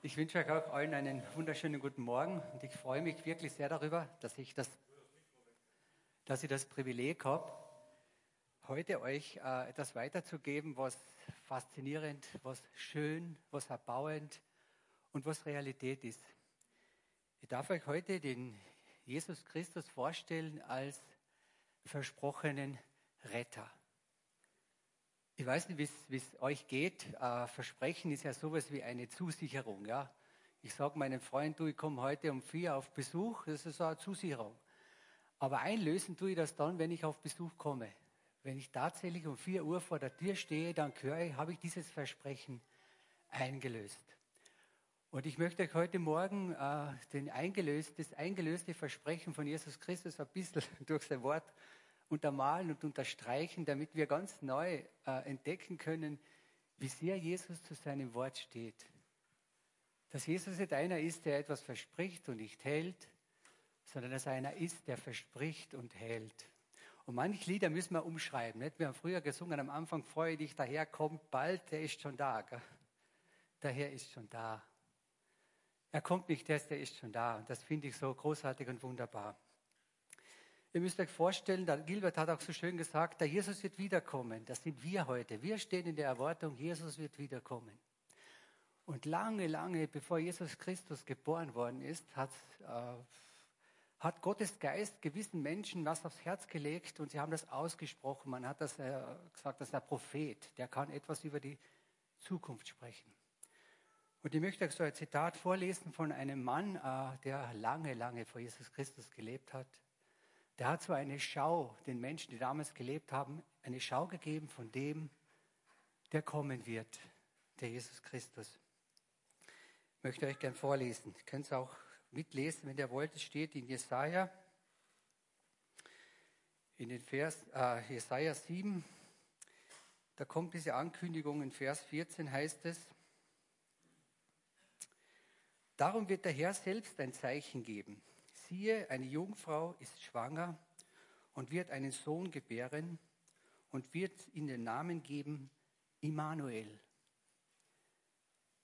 Ich wünsche euch auch allen einen wunderschönen guten Morgen und ich freue mich wirklich sehr darüber, dass ich das, dass ich das Privileg habe, heute euch äh, etwas weiterzugeben, was faszinierend, was schön, was erbauend und was Realität ist. Ich darf euch heute den Jesus Christus vorstellen als versprochenen Retter. Ich weiß nicht, wie es euch geht. Äh, Versprechen ist ja sowas wie eine Zusicherung. Ja? Ich sage meinem Freund, du, ich komme heute um vier auf Besuch. Das ist so eine Zusicherung. Aber einlösen tue ich das dann, wenn ich auf Besuch komme. Wenn ich tatsächlich um vier Uhr vor der Tür stehe, dann ich, habe ich dieses Versprechen eingelöst. Und ich möchte euch heute Morgen äh, den eingelöst, das eingelöste Versprechen von Jesus Christus ein bisschen durch sein Wort untermalen und unterstreichen, damit wir ganz neu äh, entdecken können, wie sehr Jesus zu seinem Wort steht. Dass Jesus nicht einer ist, der etwas verspricht und nicht hält, sondern dass er einer ist, der verspricht und hält. Und manche Lieder müssen wir umschreiben. Nicht? Wir haben früher gesungen, am Anfang freue dich, daher kommt bald, der ist schon da. Gell? Der Herr ist schon da. Er kommt nicht erst, der ist schon da. Und das finde ich so großartig und wunderbar. Ihr müsst euch vorstellen, der Gilbert hat auch so schön gesagt, der Jesus wird wiederkommen. Das sind wir heute. Wir stehen in der Erwartung, Jesus wird wiederkommen. Und lange, lange bevor Jesus Christus geboren worden ist, hat, äh, hat Gottes Geist gewissen Menschen was aufs Herz gelegt und sie haben das ausgesprochen. Man hat das äh, gesagt, das ist der Prophet, der kann etwas über die Zukunft sprechen. Und ich möchte euch so ein Zitat vorlesen von einem Mann, äh, der lange, lange vor Jesus Christus gelebt hat der hat so eine Schau den Menschen, die damals gelebt haben, eine Schau gegeben von dem, der kommen wird, der Jesus Christus. Ich möchte euch gern vorlesen. Ihr könnt es auch mitlesen, wenn ihr wollt. Es steht in Jesaja, in den Vers, äh, Jesaja 7. Da kommt diese Ankündigung in Vers 14, heißt es, Darum wird der Herr selbst ein Zeichen geben siehe, eine Jungfrau ist schwanger und wird einen Sohn gebären und wird ihm den Namen geben Immanuel.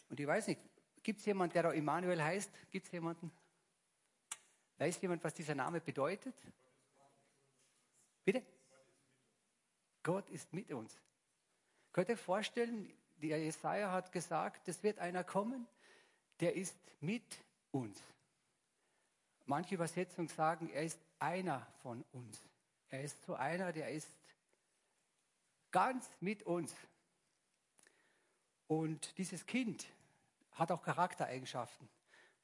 Und ich weiß nicht, gibt es jemanden, der da Immanuel heißt? Gibt es jemanden? Weiß jemand, was dieser Name bedeutet? Bitte? Gott ist mit uns. Könnt ihr vorstellen, der Jesaja hat gesagt, es wird einer kommen, der ist mit uns. Manche Übersetzungen sagen, er ist einer von uns. Er ist so einer, der ist ganz mit uns. Und dieses Kind hat auch Charaktereigenschaften.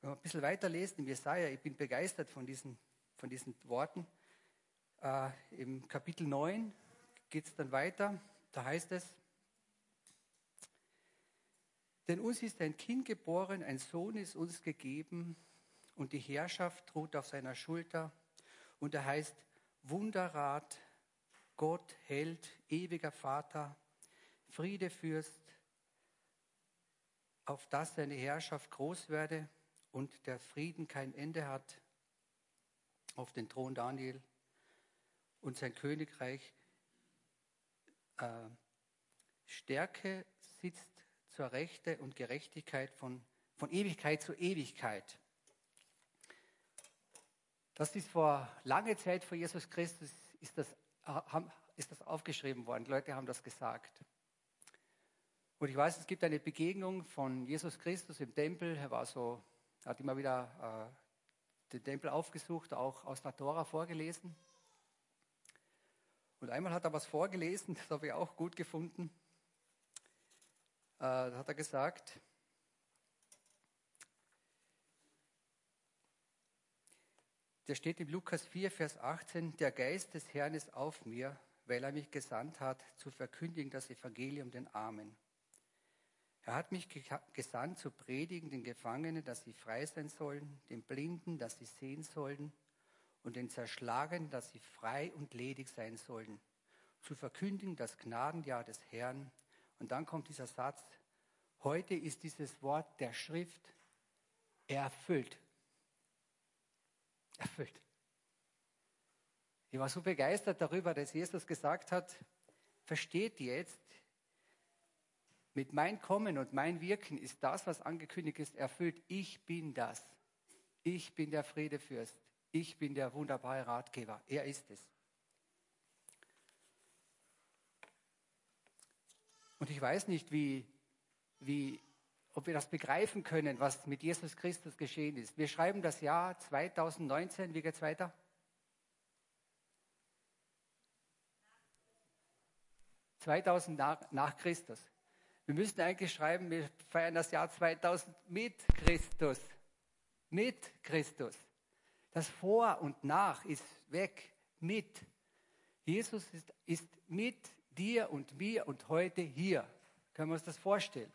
Wenn man ein bisschen weiterlesen im Jesaja, ich bin begeistert von diesen, von diesen Worten. Äh, Im Kapitel 9 geht es dann weiter. Da heißt es, denn uns ist ein Kind geboren, ein Sohn ist uns gegeben und die Herrschaft ruht auf seiner Schulter und er heißt Wunderrat, Gott, Held, ewiger Vater, Friedefürst, auf dass seine Herrschaft groß werde und der Frieden kein Ende hat, auf den Thron Daniel und sein Königreich. Äh, Stärke sitzt zur Rechte und Gerechtigkeit von, von Ewigkeit zu Ewigkeit. Das ist vor langer Zeit vor Jesus Christus ist das, ist das aufgeschrieben worden. Leute haben das gesagt. Und ich weiß, es gibt eine Begegnung von Jesus Christus im Tempel. Er war so, hat immer wieder äh, den Tempel aufgesucht, auch aus der Tora vorgelesen. Und einmal hat er was vorgelesen, das habe ich auch gut gefunden. Äh, da hat er gesagt, Der steht im Lukas 4, Vers 18, der Geist des Herrn ist auf mir, weil er mich gesandt hat, zu verkündigen das Evangelium den Armen. Er hat mich gesandt zu predigen den Gefangenen, dass sie frei sein sollen, den Blinden, dass sie sehen sollen und den Zerschlagenen, dass sie frei und ledig sein sollen, zu verkündigen das Gnadenjahr des Herrn. Und dann kommt dieser Satz, heute ist dieses Wort der Schrift erfüllt erfüllt. Ich war so begeistert darüber, dass Jesus gesagt hat, versteht jetzt, Mit mein Kommen und mein Wirken ist das, was angekündigt ist, erfüllt. Ich bin das. Ich bin der Friedefürst. Ich bin der wunderbare Ratgeber. Er ist es. Und ich weiß nicht, wie, wie, ob wir das begreifen können, was mit Jesus Christus geschehen ist. Wir schreiben das Jahr 2019. Wie geht es weiter? 2000 nach, nach Christus. Wir müssten eigentlich schreiben, wir feiern das Jahr 2000 mit Christus. Mit Christus. Das Vor und Nach ist weg. Mit. Jesus ist, ist mit dir und mir und heute hier. Können wir uns das vorstellen?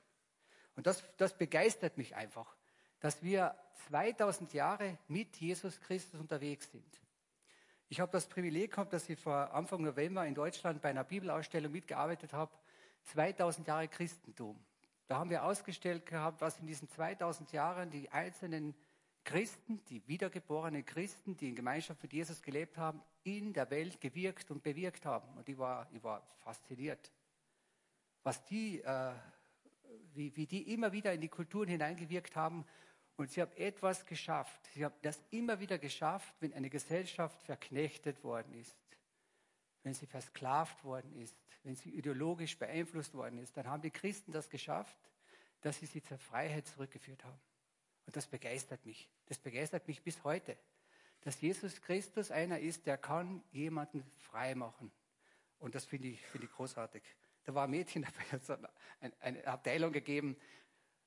Und das, das begeistert mich einfach, dass wir 2000 Jahre mit Jesus Christus unterwegs sind. Ich habe das Privileg gehabt, dass ich vor Anfang November in Deutschland bei einer Bibelausstellung mitgearbeitet habe. 2000 Jahre Christentum. Da haben wir ausgestellt gehabt, was in diesen 2000 Jahren die einzelnen Christen, die wiedergeborenen Christen, die in Gemeinschaft mit Jesus gelebt haben, in der Welt gewirkt und bewirkt haben. Und ich war, ich war fasziniert, was die, äh, wie, wie die immer wieder in die Kulturen hineingewirkt haben und sie haben etwas geschafft. Sie haben das immer wieder geschafft, wenn eine Gesellschaft verknechtet worden ist, wenn sie versklavt worden ist, wenn sie ideologisch beeinflusst worden ist. Dann haben die Christen das geschafft, dass sie sie zur Freiheit zurückgeführt haben. Und das begeistert mich. Das begeistert mich bis heute, dass Jesus Christus einer ist, der kann jemanden frei machen. Und das finde ich, finde ich großartig. Da war ein Mädchen dabei, hat eine, Abteilung gegeben,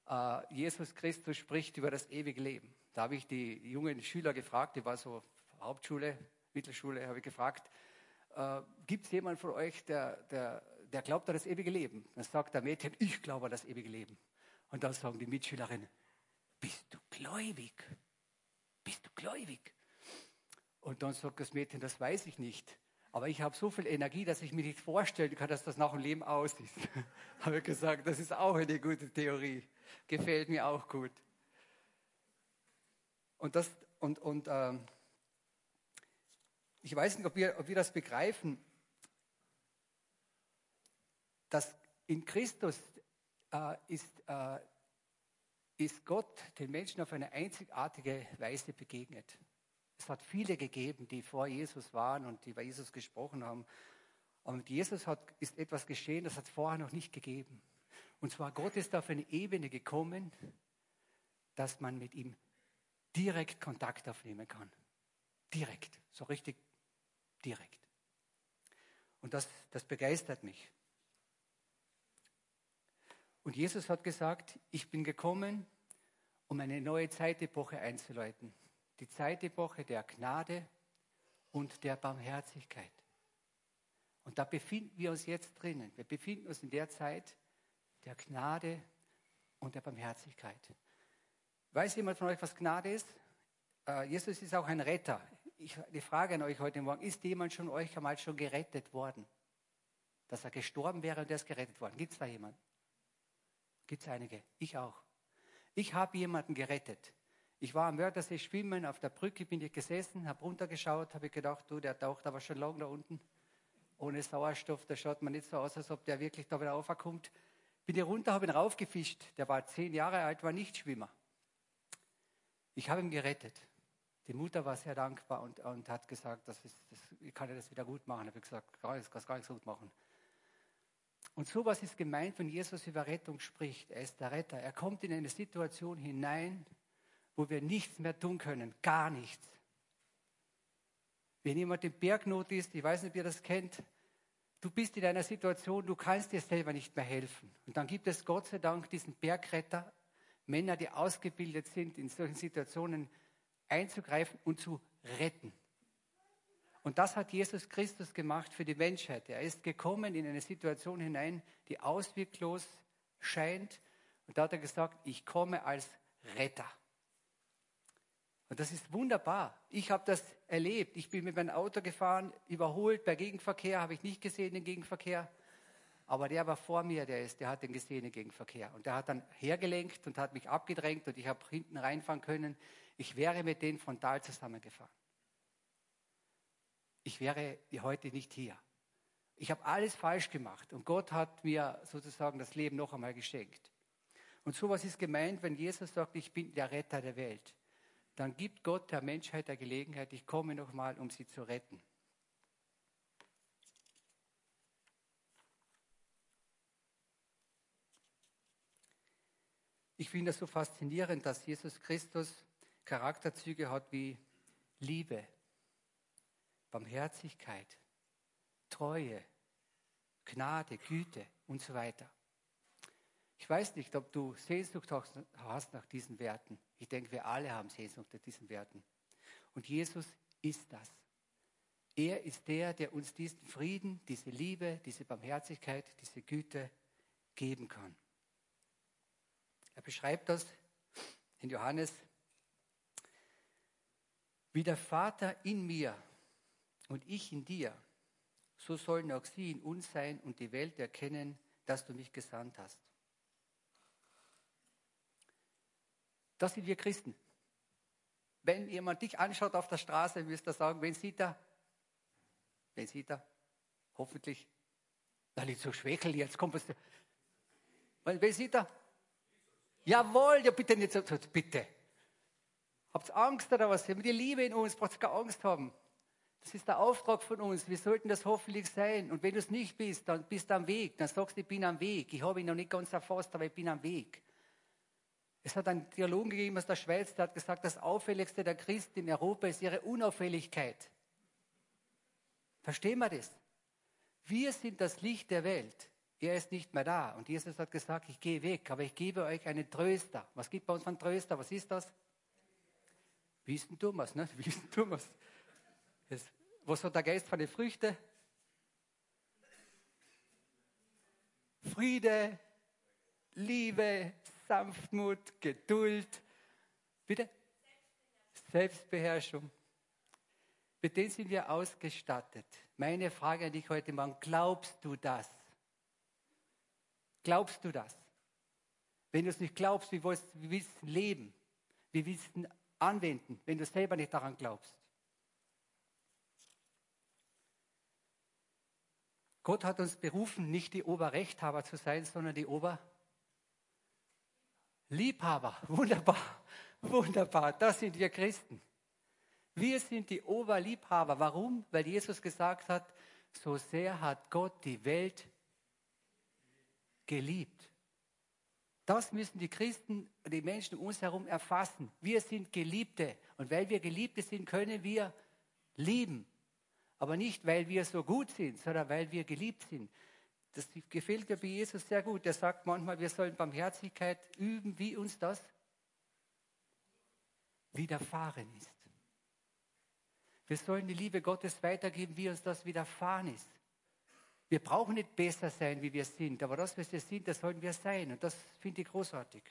äh, Jesus Christus spricht über das ewige Leben. Da habe ich die jungen Schüler gefragt, die war so Hauptschule, Mittelschule, habe ich gefragt, äh, gibt es jemanden von euch, der, der, der glaubt an das ewige Leben? Dann sagt der Mädchen, ich glaube an das ewige Leben. Und dann sagen die Mitschülerinnen, bist du gläubig? Bist du gläubig? Und dann sagt das Mädchen, das weiß ich nicht. Aber ich habe so viel Energie, dass ich mir nicht vorstellen kann, dass das nach dem Leben aus ist. habe ich gesagt, das ist auch eine gute Theorie. Gefällt mir auch gut. Und, das, und, und ähm, ich weiß nicht, ob wir, ob wir das begreifen, dass in Christus äh, ist, äh, ist Gott den Menschen auf eine einzigartige Weise begegnet. Es hat viele gegeben, die vor Jesus waren und die bei Jesus gesprochen haben. Aber mit Jesus hat, ist etwas geschehen, das hat es vorher noch nicht gegeben. Und zwar, Gott ist auf eine Ebene gekommen, dass man mit ihm direkt Kontakt aufnehmen kann. Direkt, so richtig direkt. Und das, das begeistert mich. Und Jesus hat gesagt, ich bin gekommen, um eine neue Zeitepoche einzuleiten. Die Zeitepoche der Gnade und der Barmherzigkeit. Und da befinden wir uns jetzt drinnen. Wir befinden uns in der Zeit, der Gnade und der Barmherzigkeit. Weiß jemand von euch, was Gnade ist? Äh, Jesus ist auch ein Retter. Ich, die Frage an euch heute Morgen, ist jemand von euch einmal schon gerettet worden? Dass er gestorben wäre und er ist gerettet worden. Gibt es da jemanden? Gibt es einige? Ich auch. Ich habe jemanden gerettet. Ich war am Mördersee schwimmen, auf der Brücke bin ich gesessen, habe runtergeschaut, habe gedacht, du, der taucht aber schon lange da unten. Ohne Sauerstoff, da schaut man nicht so aus, als ob der wirklich da wieder aufkommt. Bin hier runter, habe ihn raufgefischt. Der war zehn Jahre alt, war nicht Schwimmer. Ich habe ihn gerettet. Die Mutter war sehr dankbar und, und hat gesagt, das ist, das, ich kann das wieder gut machen. Ich habe gesagt, ich kann es gar nicht gut machen. Und sowas ist gemeint, wenn Jesus über Rettung spricht. Er ist der Retter. Er kommt in eine Situation hinein, wo wir nichts mehr tun können. Gar nichts. Wenn jemand im Bergnot ist, ich weiß nicht, ob ihr das kennt, Du bist in einer Situation, du kannst dir selber nicht mehr helfen. Und dann gibt es Gott sei Dank diesen Bergretter, Männer, die ausgebildet sind, in solchen Situationen einzugreifen und zu retten. Und das hat Jesus Christus gemacht für die Menschheit. Er ist gekommen in eine Situation hinein, die ausweglos scheint. Und da hat er gesagt, ich komme als Retter. Und das ist wunderbar. Ich habe das erlebt. Ich bin mit meinem Auto gefahren, überholt bei Gegenverkehr, habe ich nicht gesehen den Gegenverkehr. Aber der war vor mir, der ist, der hat den gesehen, den Gegenverkehr. Und der hat dann hergelenkt und hat mich abgedrängt und ich habe hinten reinfahren können. Ich wäre mit denen frontal zusammengefahren. Ich wäre heute nicht hier. Ich habe alles falsch gemacht und Gott hat mir sozusagen das Leben noch einmal geschenkt. Und sowas ist gemeint, wenn Jesus sagt, ich bin der Retter der Welt. Dann gibt Gott der Menschheit der Gelegenheit, ich komme nochmal, um sie zu retten. Ich finde es so faszinierend, dass Jesus Christus Charakterzüge hat wie Liebe, Barmherzigkeit, Treue, Gnade, Güte und so weiter. Ich weiß nicht, ob du Sehnsucht hast nach diesen Werten. Ich denke, wir alle haben Sehnsucht nach diesen Werten. Und Jesus ist das. Er ist der, der uns diesen Frieden, diese Liebe, diese Barmherzigkeit, diese Güte geben kann. Er beschreibt das in Johannes, wie der Vater in mir und ich in dir, so sollen auch sie in uns sein und die Welt erkennen, dass du mich gesandt hast. Das sind wir Christen. Wenn jemand dich anschaut auf der Straße, wirst du sagen, wen sieht er? Wen sieht er? Hoffentlich. Na, nicht so schwächel, jetzt kommt was. Wen sieht er? Jawohl, ja bitte nicht so, bitte. Habt Angst oder was? Haben die Liebe in uns, braucht keine Angst haben. Das ist der Auftrag von uns. Wir sollten das hoffentlich sein. Und wenn du es nicht bist, dann bist du am Weg. Dann sagst du, ich bin am Weg. Ich habe ihn noch nicht ganz erfasst, aber ich bin am Weg. Es hat einen Theologen gegeben aus der Schweiz, der hat gesagt, das Auffälligste der Christen in Europa ist ihre Unauffälligkeit. Verstehen wir das? Wir sind das Licht der Welt. Er ist nicht mehr da. Und Jesus hat gesagt, ich gehe weg, aber ich gebe euch einen Tröster. Was gibt bei uns von Tröster? Was ist das? Wissen Thomas, ne? Wissen Thomas. was hat der Geist von den Früchten? Friede, Liebe, Sanftmut, Geduld. Bitte? Selbstbeherrschung. Mit denen sind wir ausgestattet. Meine Frage an dich heute Morgen, glaubst du das? Glaubst du das? Wenn du es nicht glaubst, wie willst du leben? Wie willst du anwenden, wenn du selber nicht daran glaubst? Gott hat uns berufen, nicht die Oberrechthaber zu sein, sondern die Ober Liebhaber, wunderbar, wunderbar, das sind wir Christen. Wir sind die Oberliebhaber. Warum? Weil Jesus gesagt hat, so sehr hat Gott die Welt geliebt. Das müssen die Christen, die Menschen um uns herum erfassen. Wir sind Geliebte. Und weil wir Geliebte sind, können wir lieben. Aber nicht, weil wir so gut sind, sondern weil wir geliebt sind. Das gefällt mir bei Jesus sehr gut. Er sagt manchmal, wir sollen Barmherzigkeit üben, wie uns das widerfahren ist. Wir sollen die Liebe Gottes weitergeben, wie uns das widerfahren ist. Wir brauchen nicht besser sein, wie wir sind, aber das, was wir sind, das sollen wir sein. Und das finde ich großartig.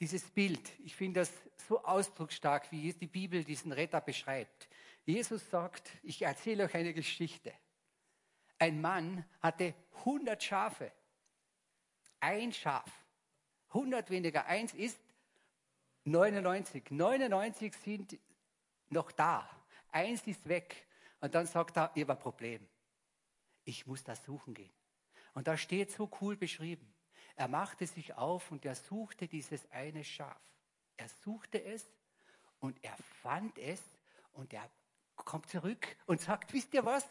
Dieses Bild, ich finde das so ausdrucksstark, wie die Bibel diesen Retter beschreibt. Jesus sagt, ich erzähle euch eine Geschichte. Ein Mann hatte 100 Schafe. Ein Schaf. 100 weniger. Eins ist 99. 99 sind noch da. Eins ist weg. Und dann sagt er, ich habe ein Problem. Ich muss das suchen gehen. Und da steht so cool beschrieben. Er machte sich auf und er suchte dieses eine Schaf. Er suchte es und er fand es und er kommt zurück und sagt, wisst ihr was?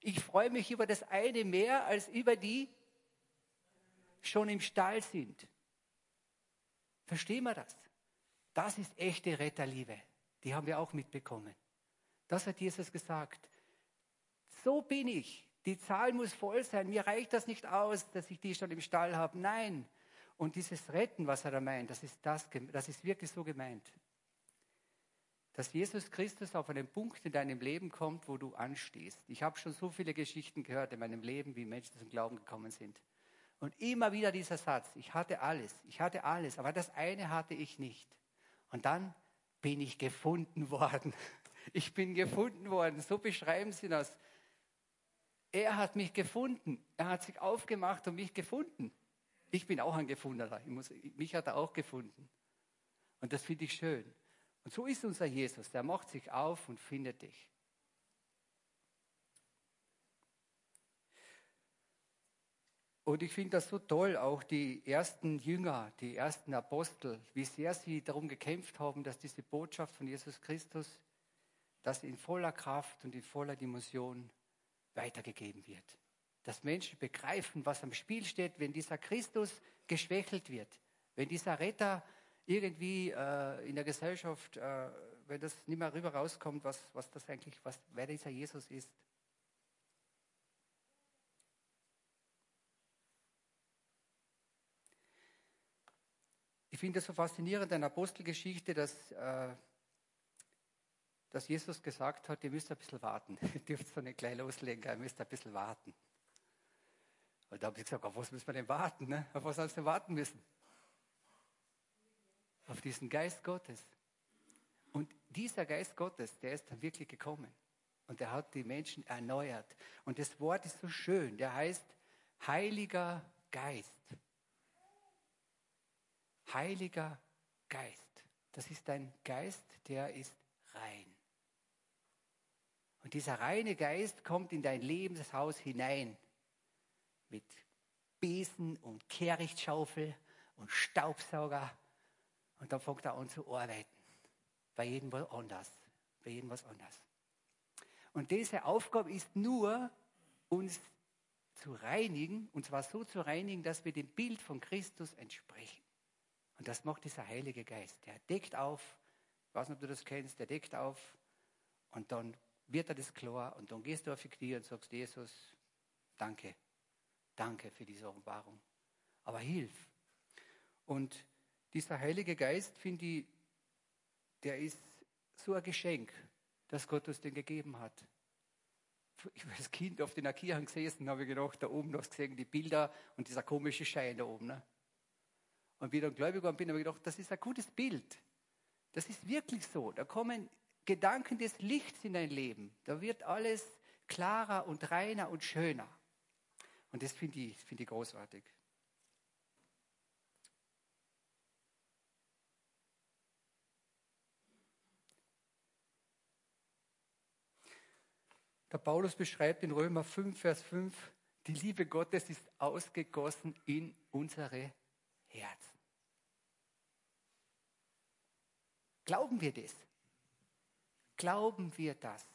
Ich freue mich über das eine mehr als über die schon im Stall sind. Verstehen wir das? Das ist echte Retterliebe. Die haben wir auch mitbekommen. Das hat Jesus gesagt. So bin ich. Die Zahl muss voll sein. Mir reicht das nicht aus, dass ich die schon im Stall habe. Nein. Und dieses Retten, was er da meint, das ist, das, das ist wirklich so gemeint dass Jesus Christus auf einen Punkt in deinem Leben kommt, wo du anstehst. Ich habe schon so viele Geschichten gehört in meinem Leben, wie Menschen zum Glauben gekommen sind. Und immer wieder dieser Satz, ich hatte alles, ich hatte alles, aber das eine hatte ich nicht. Und dann bin ich gefunden worden. Ich bin gefunden worden, so beschreiben sie das. Er hat mich gefunden, er hat sich aufgemacht und mich gefunden. Ich bin auch ein Gefundener, muss, mich hat er auch gefunden. Und das finde ich schön. Und so ist unser Jesus, der macht sich auf und findet dich. Und ich finde das so toll, auch die ersten Jünger, die ersten Apostel, wie sehr sie darum gekämpft haben, dass diese Botschaft von Jesus Christus, dass in voller Kraft und in voller Dimension weitergegeben wird. Dass Menschen begreifen, was am Spiel steht, wenn dieser Christus geschwächelt wird, wenn dieser Retter irgendwie äh, in der Gesellschaft, äh, wenn das nicht mehr rüber rauskommt, was, was das eigentlich, was, wer dieser Jesus ist. Ich finde es so faszinierend an der Apostelgeschichte, dass, äh, dass Jesus gesagt hat, ihr müsst ein bisschen warten. Ihr dürft so nicht gleich loslegen, ihr müsst ein bisschen warten. Und da habe ich gesagt, auf was müssen wir denn warten? Ne? Auf was sollst du warten müssen? Auf diesen Geist Gottes. Und dieser Geist Gottes, der ist dann wirklich gekommen. Und er hat die Menschen erneuert. Und das Wort ist so schön. Der heißt Heiliger Geist. Heiliger Geist. Das ist ein Geist, der ist rein. Und dieser reine Geist kommt in dein Lebenshaus hinein mit Besen und Kehrichtschaufel und Staubsauger. Und dann fängt er an zu arbeiten. Bei jedem was anders. Bei jedem was anders. Und diese Aufgabe ist nur, uns zu reinigen, und zwar so zu reinigen, dass wir dem Bild von Christus entsprechen. Und das macht dieser Heilige Geist. Der deckt auf, ich weiß nicht, ob du das kennst, der deckt auf und dann wird er das klar und dann gehst du auf die Knie und sagst, Jesus, danke, danke für diese Offenbarung. Aber hilf. Und dieser Heilige Geist, finde ich, der ist so ein Geschenk, das Gott uns den gegeben hat. Ich war als Kind auf den Kirchen gesessen, habe ich gedacht, da oben hast du gesehen, die Bilder und dieser komische Schein da oben. Ne? Und wie ich dann gläubig geworden bin, habe ich gedacht, das ist ein gutes Bild. Das ist wirklich so. Da kommen Gedanken des Lichts in dein Leben. Da wird alles klarer und reiner und schöner. Und das finde ich, find ich großartig. Der Paulus beschreibt in Römer 5, Vers 5, die Liebe Gottes ist ausgegossen in unsere Herzen. Glauben wir das? Glauben wir das?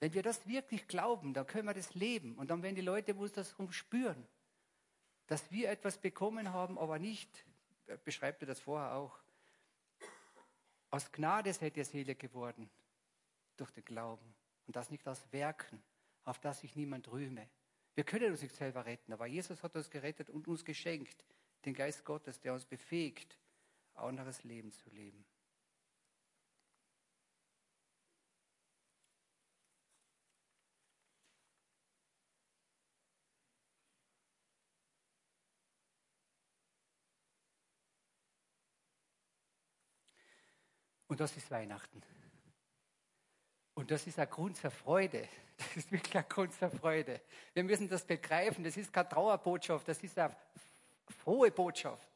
Wenn wir das wirklich glauben, dann können wir das leben. Und dann werden die Leute uns das spüren, dass wir etwas bekommen haben, aber nicht, beschreibt er das vorher auch, aus Gnade seid ihr Seele geworden, durch den Glauben. Und das nicht aus Werken, auf das sich niemand rühme. Wir können uns nicht selber retten, aber Jesus hat uns gerettet und uns geschenkt den Geist Gottes, der uns befähigt, anderes Leben zu leben. Und das ist Weihnachten. Und das ist ein Grund zur Freude. Das ist wirklich ein Grund zur Freude. Wir müssen das begreifen. Das ist keine Trauerbotschaft, das ist eine frohe Botschaft.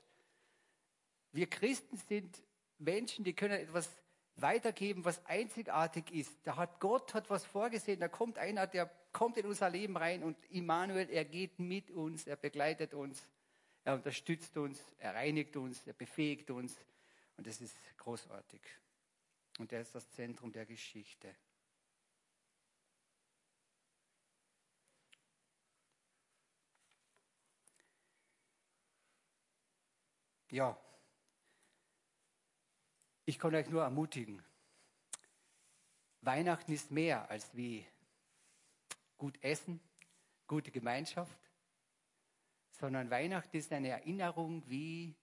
Wir Christen sind Menschen, die können etwas weitergeben, was einzigartig ist. Da hat Gott hat was vorgesehen. Da kommt einer, der kommt in unser Leben rein und Immanuel, er geht mit uns, er begleitet uns, er unterstützt uns, er reinigt uns, er befähigt uns. Und das ist großartig. Und er ist das Zentrum der Geschichte. Ja, ich kann euch nur ermutigen. Weihnachten ist mehr als wie gut essen, gute Gemeinschaft, sondern Weihnachten ist eine Erinnerung, wie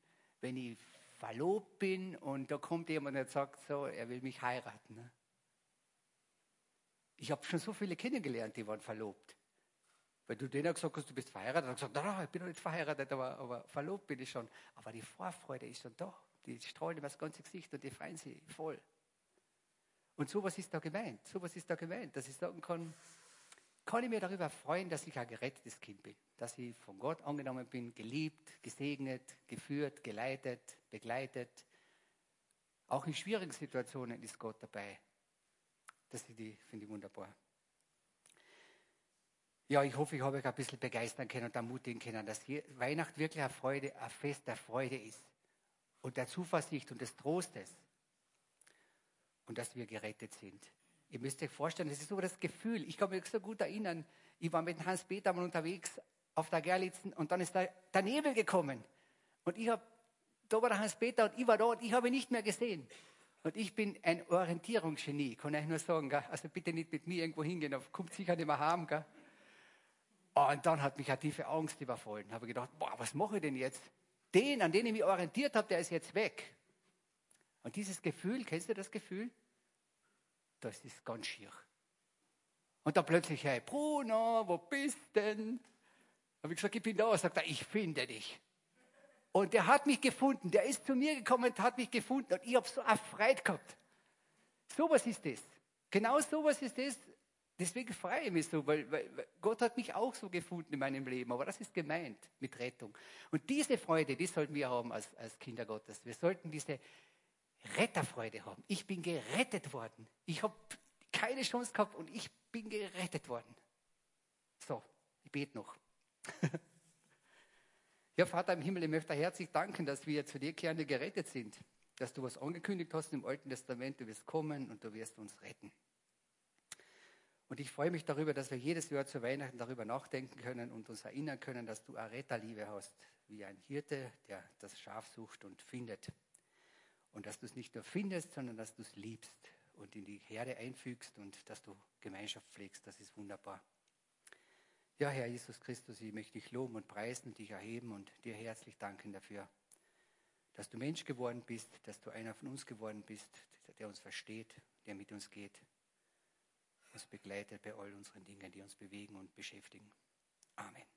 wenn ich verlobt bin und da kommt jemand und sagt so, er will mich heiraten. Ne? Ich habe schon so viele kennengelernt, die waren verlobt. Weil du denen gesagt hast, du bist verheiratet, dann gesagt, na, ich bin noch nicht verheiratet, aber, aber verlobt bin ich schon. Aber die Vorfreude ist schon da. Die strahlen über das ganze Gesicht und die freuen sich voll. Und sowas ist da gemeint. Sowas ist da gemeint, dass ich sagen kann, kann ich mir darüber freuen, dass ich ein gerettetes Kind bin. Dass ich von Gott angenommen bin, geliebt, gesegnet, geführt, geleitet, begleitet. Auch in schwierigen Situationen ist Gott dabei. Das finde ich wunderbar. Ja, ich hoffe, ich habe euch ein bisschen begeistern können und ermutigen können, dass Weihnachten wirklich eine Freude, ein Fest der Freude ist und der Zuversicht und des Trostes und dass wir gerettet sind. Ihr müsst euch vorstellen, das ist so das Gefühl. Ich kann mich so gut erinnern, ich war mit Hans-Peter mal unterwegs auf der Gerlitzen und dann ist da der Nebel gekommen. Und ich habe, da war der Hans-Peter und ich war da und ich habe ihn nicht mehr gesehen. Und ich bin ein Orientierungsgenie, kann ich nur sagen. Gell? Also bitte nicht mit mir irgendwo hingehen, kommt sicher nicht mehr haben. Gell? Und dann hat mich eine tiefe Angst überfallen. Habe gedacht, boah, was mache ich denn jetzt? Den, an den ich mich orientiert habe, der ist jetzt weg. Und dieses Gefühl, kennst du das Gefühl? Das ist ganz schier. Und dann plötzlich, hey, Bruno, wo bist denn? Habe ich gesagt, ich bin da. Sagt er, ich finde dich. Und der hat mich gefunden. Der ist zu mir gekommen und hat mich gefunden. Und ich habe so erfreut gehabt. So was ist das. Genau so was ist das. Deswegen freue ich mich so, weil, weil, Gott hat mich auch so gefunden in meinem Leben. Aber das ist gemeint mit Rettung. Und diese Freude, die sollten wir haben als, als Kinder Gottes. Wir sollten diese Retterfreude haben. Ich bin gerettet worden. Ich habe keine Chance gehabt und ich bin gerettet worden. So, ich bete noch. ja, Vater im Himmel, ich möchte herzlich danken, dass wir zu dir kehren, gerettet sind. Dass du was angekündigt hast im Alten Testament, du wirst kommen und du wirst uns retten. Und ich freue mich darüber, dass wir jedes Jahr zu Weihnachten darüber nachdenken können und uns erinnern können, dass du eine Retterliebe hast, wie ein Hirte, der das Schaf sucht und findet. Und dass du es nicht nur findest, sondern dass du es liebst und in die Herde einfügst und dass du Gemeinschaft pflegst. Das ist wunderbar. Ja, Herr Jesus Christus, ich möchte dich loben und preisen und dich erheben und dir herzlich danken dafür, dass du Mensch geworden bist, dass du einer von uns geworden bist, der uns versteht, der mit uns geht, uns begleitet bei all unseren Dingen, die uns bewegen und beschäftigen. Amen.